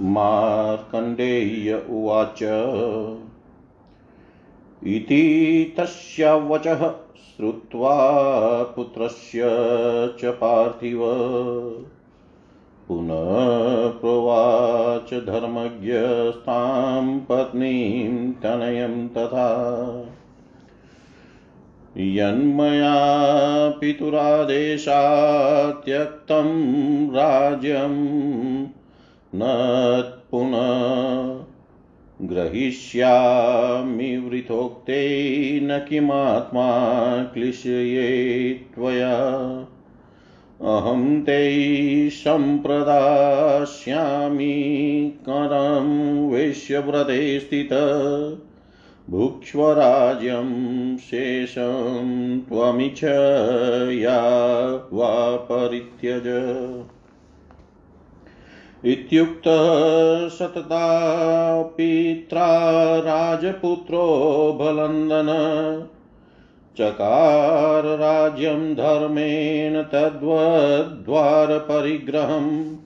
मार्कण्डेय्य उवाच। इति तस्य वचः श्रुत्वा पुत्रस्य च पार्थिव। पुनः प्रोवाच धर्मज्ञस्तां पत्नीं तनयं तथा। यन्मया पितुरादेशात् त्यक्तं पुनः ग्रहीष्यामि वृथोक्ते न किमात्मा क्लिशये त्वया। अहं ते सम्प्रदास्यामि करं वेश्यव्रते स्थित। भुक्ष्वराज्यं शेषं त्वमिच्छया वा परित्यज इत्युक्तः सतता पित्रा राजपुत्रो बलन्दन चकार राज्यं धर्मेण तद्वद्वारपरिग्रहम्।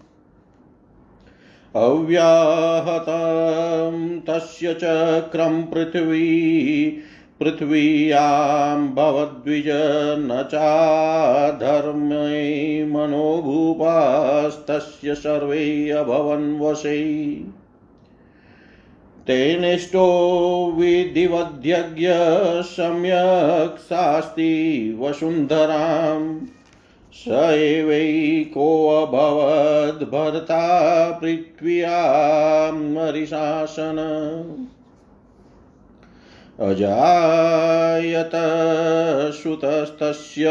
अव्याहतं तस्य चक्रं पृथ्वी पृथिव्यां भवद्विज न चाधर्मे मनोभूपास्तस्य सर्वे अभवन् वशै। तेनेष्टो विधिवध्यज्ञ सम्यक् शास्ति वसुन्धराम्। स एवैकोऽभवद्भर्ता पृथ्व्यामरिशासन अजायत श्रुतस्तस्य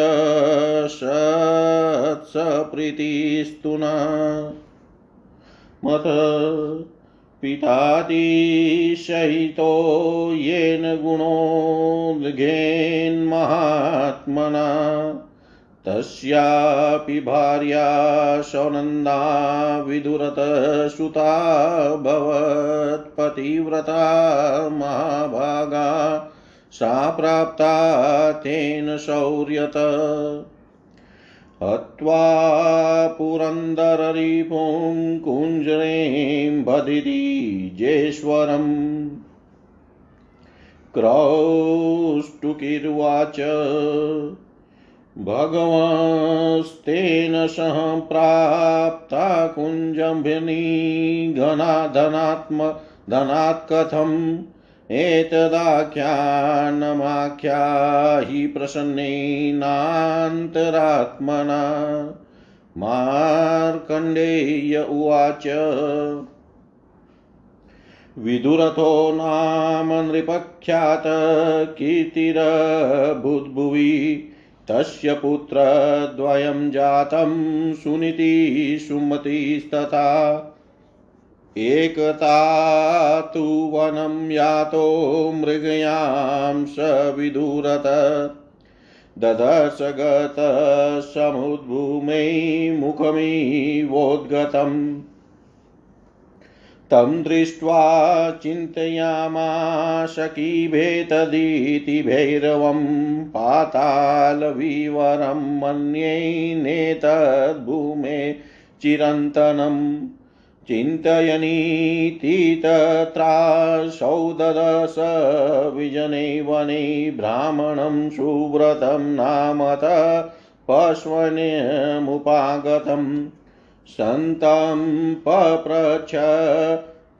सत्सप्रीतिस्तुना मत पितातिशयितो येन गुणोद्घेन्महात्मना तस्यापि भार्या सौनन्दा विदुरतसुता भवत्पतिव्रता महाभागा। सा प्राप्ता तेन शौर्यत। हत्वा पुरन्दररिपुं कुञ्जरीं बधिति जेश्वरम्। क्रौष्टुकिर्वाच। भगवस्तेन सह प्राप्ता कुञ्जम्भिनी घनाधनात्म धनात् कथम् एतदाख्यानमाख्याहि प्रसन्नेनान्तरात्मना। मार्कण्डेय उवाच। विदुरथो नाम नृपख्यात कीर्तिरभूद्भुवि तस्य पुत्रद्वयं जातं सुनीति सुमतिस्तथा। एकता तु वनं यातो मृगयां स विदुरत। ददश गतसमुद्भूमै मुखमिवोद्गतम्। तं दृष्ट्वा चिन्तयामाश किभेतदिति भैरवं पातालविवरं मन्येनेतद्भूमे चिरन्तनम् चिन्तयनीति तत्रासौ ददश विजने वने ब्राह्मणं सुव्रतं नामत पश्वन्यमुपागतम् सन्तं पप्रच्छ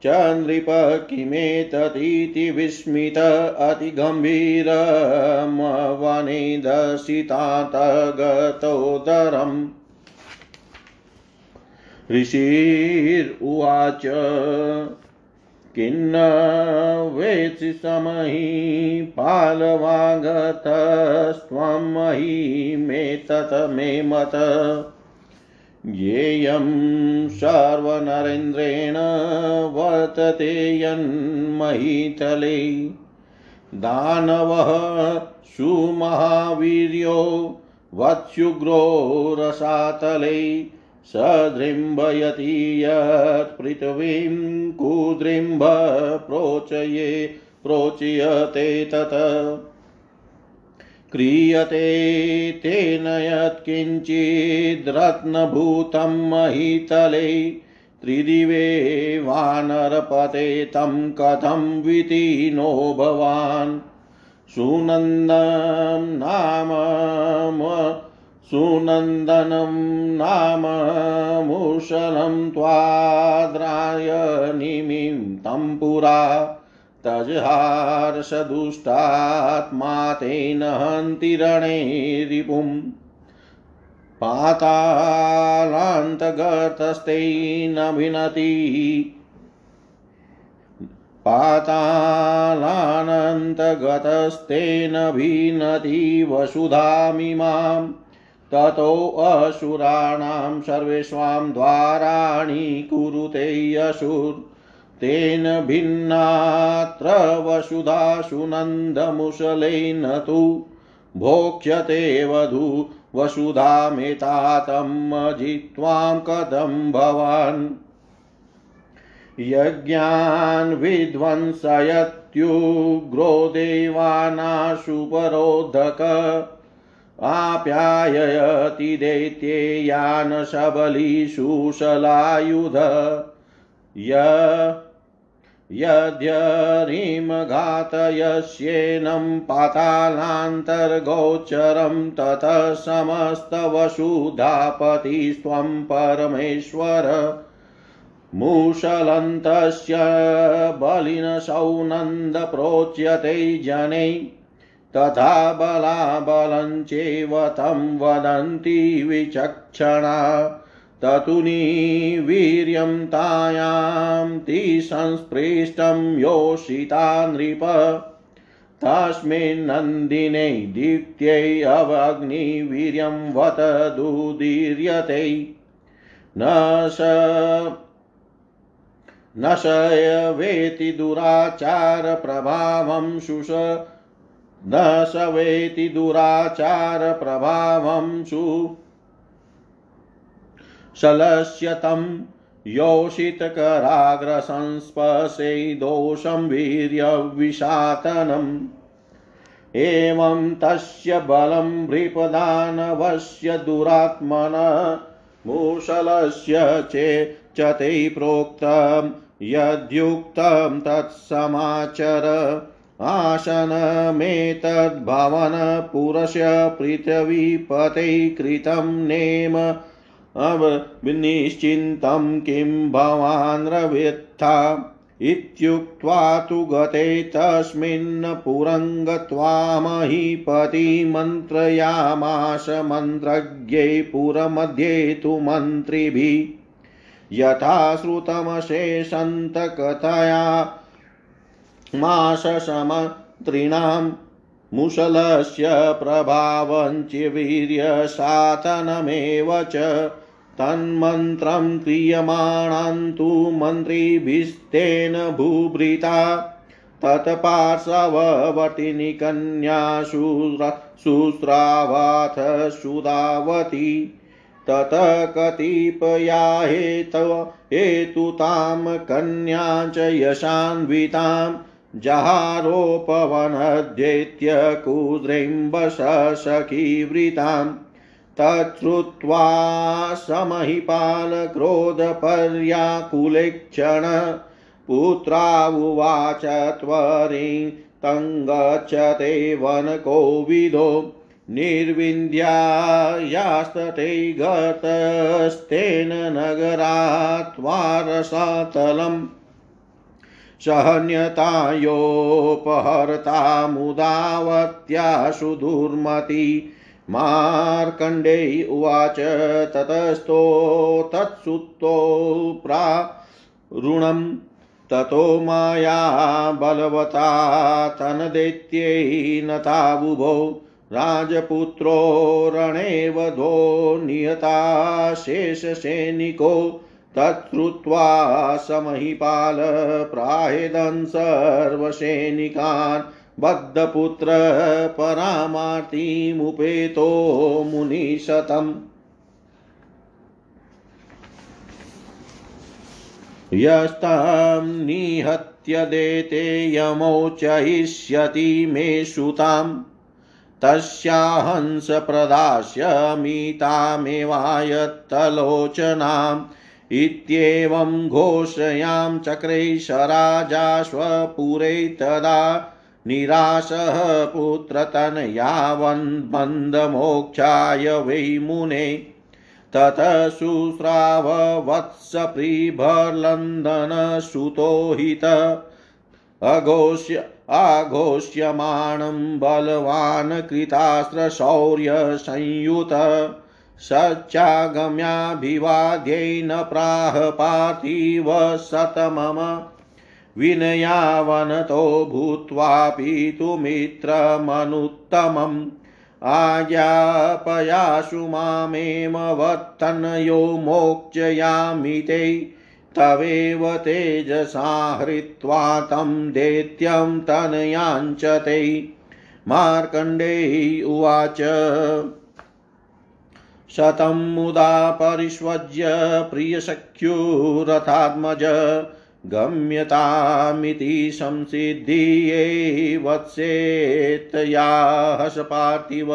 च नृप किमेततीति विस्मित अतिगम्भीरमवने दर्शितातगतोदरम् ऋषिरुवाच किन्न वेत्सि समहि पालवागतस्त्वं महीमेतत् मे मत। ज्ञेयं सर्वनरेन्द्रेण वर्तते यन्महीतले। दानवः सुमहावीर्यो वत्स्युग्रो रसातले। सदृम्भयति यत्पृथिवीं कुदृम्भ प्रोचये प्रोच्यते तत्। क्रियते तेन यत्किञ्चिद्रत्नभूतं महीतले। त्रिदिवे वानरपते तं कथं वितीनो भवान्। सुनन्दं नाम सुनन्दनं नाम मुशलं त्वाद्राय निमित्तं पुरा। तज हर्षदुष्टात्मा तैनतिरणैरिपुं पाता पातालानान्तगतस्तेन भिनति वसुधामि मां ततोऽसुराणां सर्वेष्वां द्वाराणि कुरुते यशुर। तेन भिन्नात्र वसुधासु नन्दमुशलेन तु भोक्ष्यते वधू वसुधामेतातम् अजित्वां कथं भवान् यज्ञान् विध्वंसयत्युग्रो देवानाशुपरोधक आप्याययति दैत्येयान् सबलीषुशलायुध य यद्यरिं घातयस्येनं पातालान्तर्गोचरं ततः समस्तवसुधापतिस्त्वं परमेश्वर। मुशलन्तस्य बलिनसौनन्द प्रोच्यते जनै, तथा बलाबलं चैव तं वदन्ति विचक्षणा। ततुनी वीर्यं तायां तिसंस्पृष्टं योषिता नृप। तस्मिन्नन्दिने दीप्त्यै अवग्निवीर्यं वतदुदीर्यते न स न स वेति दुराचारप्रभावं शुष। न स वेति दुराचारप्रभावं सु शलस्यतं योषितकराग्रसंस्पर्शे दोषं वीर्यविषातनम् एवं तस्य बलं भृपदानवस्य दुरात्मन मूषलस्य चे च ते प्रोक्तं यद्युक्तं तत्समाचर आसनमेतद्भवनपुरस्य पृथिवीपते कृतं नेम निश्चिन्तं किं भवान् रवित्था इत्युक्त्वा तु गते तस्मिन् पुरं गत्वा महीपति मन्त्रयामाश मन्त्रज्ञै पुरमध्ये तु मन्त्रिभिः यथा श्रुतमशेषन्तकथया माशसमन्त्रिणां मुसलस्य प्रभावञ्च वीर्यसातनमेव च तन्मन्त्रं क्रियमाणान् तु मन्त्रिभिस्तेन भूभृता तत्पार्श्ववटिनिकन्यासु शुस्रावाथ सुधावती ततः कतिपया हेतव हेतुतां कन्या च यशान्वितां जहारोपवनध्येत्य कुद्रिम्बसखीवृताम् तच्छ्रुत्वा समहिपालक्रोधपर्याकुलेक्षण पुत्रावुवाच त्वरिं तङ्गच्छते वनकोविदो निर्विन्द्यायास्तते गतस्तेन नगरात्वारसातलम्। सहन्यतायोपहर्तामुदावत्याशु दुर्मति मार्कण्डेय उवाच ततस्थो तत्सुतो प्रारुणम् ततो माया बलवता तनदैत्यै नताबुभो राजपुत्रो रणे वधो नियता शेषसैनिको तच्छ्रुत्वा समहिपाल प्राहेदन् सर्वसैनिकान् बद्धपुत्र परामार्तिमुपेतो मुनिशतम्। यस्तां निहत्य यमोचयिष्यति मे सुताम्। तस्याहंस प्रदास्यमितामेवायत्तलोचनाम्। इत्येवं घोषयां चक्रे सराजाश्वपुरे तदा निराशः पुत्रतनयावन्बन्धमोक्षाय वै मुने। ततः शुश्राववत्सप्रीभर्लन्दनसुतो हित। अघोष्य, आघोष्यमाणं बलवान् कृतास्त्रशौर्यसंयुत। सच्चागम्याभिवाद्येन प्राह पार्थिव शतमम विनयावनतो भूत्वापि तु मित्रमनुत्तमम्। आज्ञापयाशु मामेव वत्तनयो मोक्षयामि ते। तवेव तेजसा हृत्वा तं दैत्यं तनयाञ्च ते मार्कण्डेयी उवाच, शतं मुदा परिष्वज्य प्रियसख्युरथात्मज गम्यतामिति संसिद्धिये वत्सेत्तया हसपार्थिव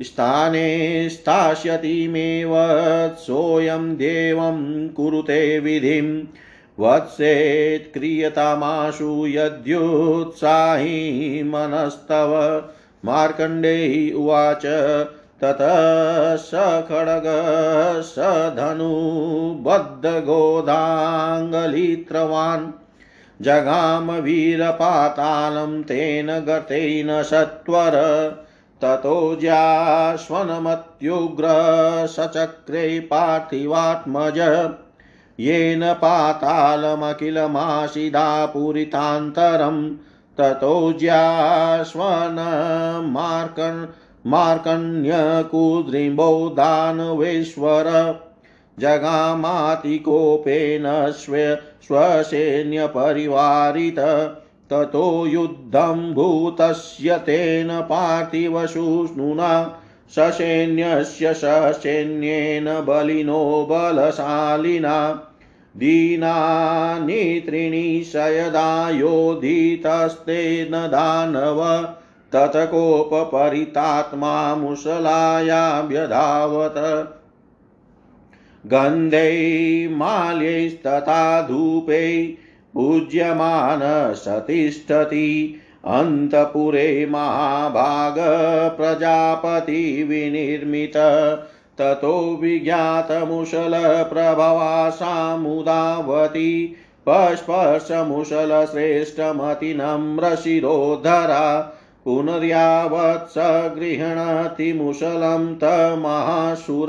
स्थाने स्थास्यतिमेव सोऽयं देवं कुरुते विधिं वत्सेत् क्रियतामाशु यद्युत्साही मनस्तव मार्कण्डेयी उवाच ततः स खड्ग स धनुबद्धगोदाङ्गलित्रवान् जगाम वीरपातालं तेन गतेन सत्वर ततो ज्याश्वनमत्युग्र सचक्रे पार्थिवात्मज। येन पातालमखिलमाशिदापूरितान्तरं ततो ज्याश्वनमार्कन् मार्कण्यकुद्रिम्बो दानवेश्वर, जगामातिकोपेन स्व स्वसैन्यपरिवारित, ततो युद्धं भूतस्य तेन पार्थिवशुष्णुना ससैन्यस्य ससैन्येन बलिनो बलशालिना, दीनानि त्रीणि दानव ततकोपपरितात्मा मुसलायाभ्यधावत गन्धै माल्यैस्तथा धूपै पूज्यमान सतिष्ठति अन्तपुरे महाभागप्रजापतिविनिर्मित। ततो विज्ञातमुशलप्रभवा सामुदावती पस्पर्शमुशलश्रेष्ठमतिनम्रशिरोधरा पुनर्यावत् स गृह्णाति मुसलं तमहासुर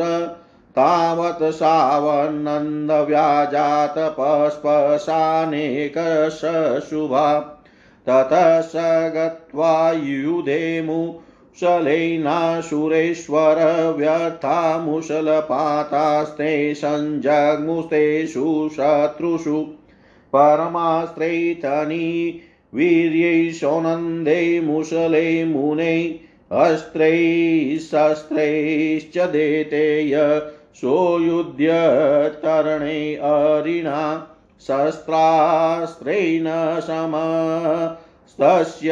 तावत् सावन्नन्दव्याजात पस्पशानेकशुभा ततः स गत्वा युधे मुशलैनासुरेश्वर व्यर्था मुशलपातास्ते सञ्जग्मुस्तेषु शत्रुषु। परमास्त्रैतनी वीर्यै सौनन्दे मुसले मुने, अस्त्रैः, शस्त्रैश्च देतेय सोयुध्य तरणे अरिणा, शस्त्रास्त्रेण समस्तस्य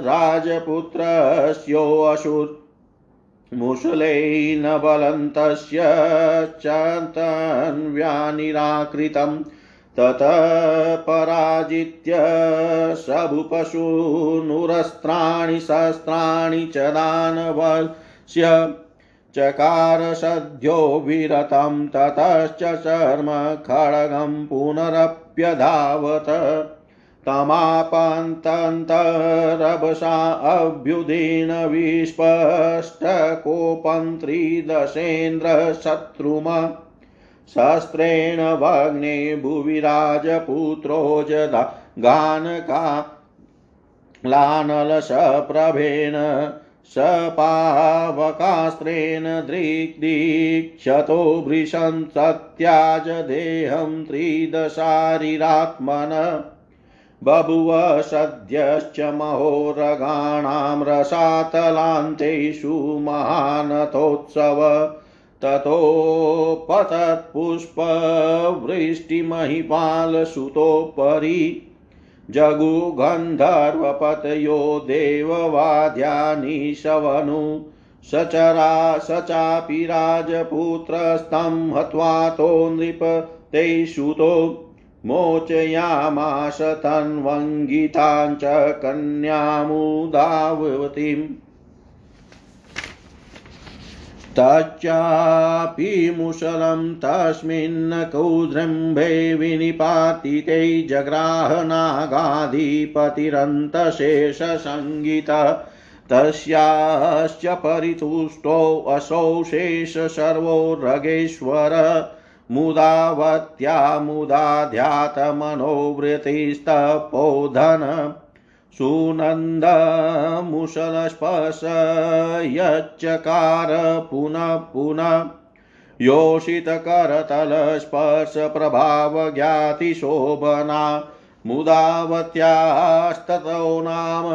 राजपुत्रस्योऽसुर् मुसलेन बलन्तस्य च ततः पराजित्य सबुपशूनुरस्त्राणि शस्त्राणि च दानवस्य चकार सद्यो विरतं ततश्च शर्म खड्गं पुनरप्यधावत। तमापन्तन्तरभसा अभ्युदीन शस्त्रेण भग्ने भुवि राजपुत्रो जदा गानका लानलसप्रभेण सपावकास्त्रेण दृग्दीक्षतो भृशं सत्याज देहं त्रिदशारिरात्मन। बभुव सद्यश्च महोरगाणां रसातलान्तेषु महानथोत्सव ततोपतत्पुष्पवृष्टिमहिपालसुतोपरि जगुगन्धर्वपतयो देववाद्यानि शवनु सचरा स चापि राजपुत्रस्तं हत्वातो नृप ते सुतो मोचयामास तन्वङ्गितां च कन्यामुदावतीम्। तच्चापि मुसलं तस्मिन्न कौद्रम्भे विनिपातिते जग्राहनागाधिपतिरन्तशेषसङ्गित तस्याश्च परितुष्टोऽसौ शेष सर्वो रगेश्वर। मुदावत्या मुदा ध्यातमनोवृतिस्तपोधन सुनन्दमुसलस्पर्श पुनः पुनः योषितकरतलस्पर्शप्रभावज्ञातिशोभना मुदावत्यास्ततो नाम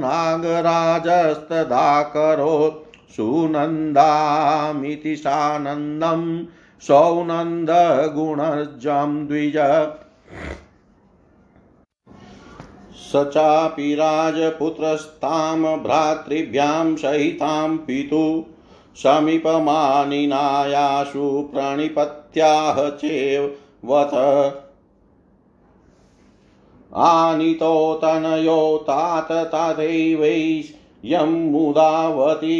नागराजस्तदाकरोत् सुनन्दामिति सानन्दं सौनन्दगुणजं द्विज स चापि राजपुत्रस्तां भ्रातृभ्यां सहितां पितु समीपमानिनायाशु प्रणिपत्याह चेवथ आनीतो तनयो तात तथैवै यं मुदावती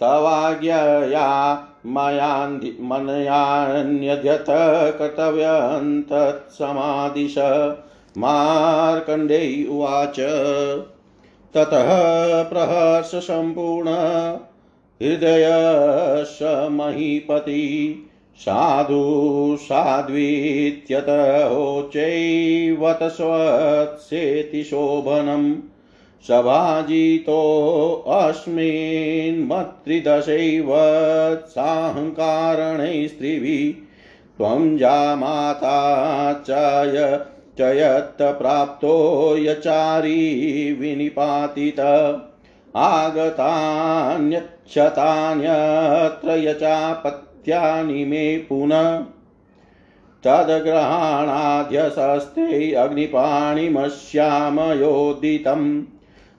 तवाज्ञया मयान्यद्यत कर्तव्यन्तत्समादिश मार्कण्डेय उवाच। ततः प्रहर्षसम्पूर्ण हृदयश महीपति साधु साध्वीत्यतहोचैवत स्वत्सेति शोभनम् सभाजितोऽस्मिन्मत्रिदशैवत्साहङ्कारणै स्त्रिभिः त्वं जामाता चय चयत्प्राप्तो यचारी विनिपातित। आगतान्यक्षतान्यत्र यचापत्यानि मे पुनः। तद्ग्रहाणाध्यसस्ते अग्निपाणिमश्यामयोदितम्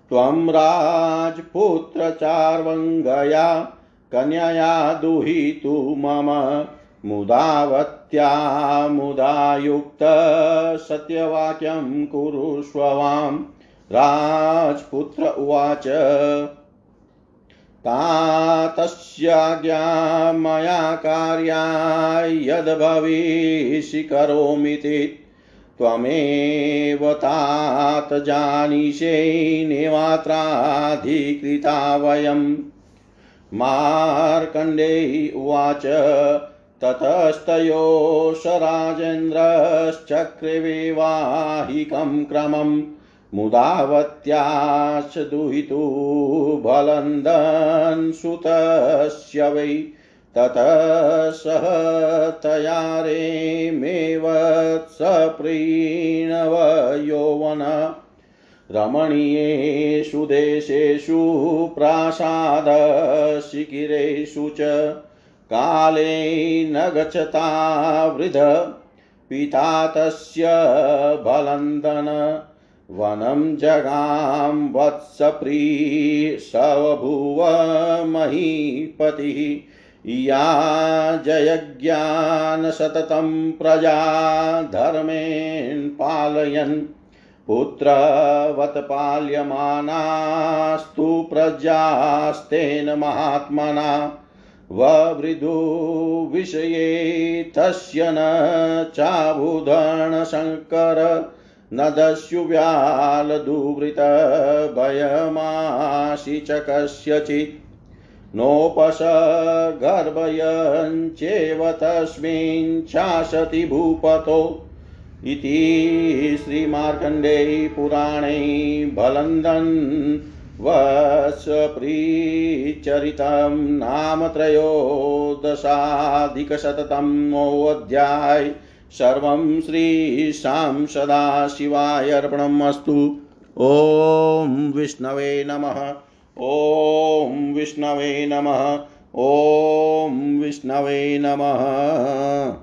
त्वं राजपुत्रचार्वङ्गया कन्यया दुहितु मम। मुदावत्या मुदायुक्त सत्यवाक्यं कुरुष्व राजपुत्र उवाच तातस्याज्ञा मया कार्या यद्भविष्यि करोमीति। त्वमेव तात जानीषे नेवात्राधिकृता वयम्। मार्कण्डेय उवाच ततस्तयोष राजेन्द्रश्चक्रिविवाहिकं क्रमम् मुदावत्याश्च दुहितु बलन्दन्सुतस्य वै ततः सह तया रेमेवत्सप्रीणव यौवन रमणीयेषु देशेषु प्रासादशिखिरेषु च काले न गच्छता वृध पिता तस्य बलन्दन। वनं जगां वत्सप्रीशवभुव महीपतिः। या जयज्ञान सततं प्रजा धर्मेण पालयन्। पुत्रवत् पाल्यमानास्तु प्रजास्तेन महात्मना। ववृदुविषये तस्य न चाबुधणशङ्कर न दस्युव्यालदुवृतभयमाशि च कस्यचित्। नोपसगर्भयञ्चेव तस्मिन् शासति भूपतो। इति श्रीमार्कण्डेय पुराणे बलन्दन् वत्सप्रीचरितं नाम त्रयोदशाधिकशततमोऽध्याय सर्वं श्रीशां सदाशिवाय अर्पणम् अस्तु ॐ विष्णवे नमः। ॐ विष्णवे नमः। ॐ विष्णवे नमः।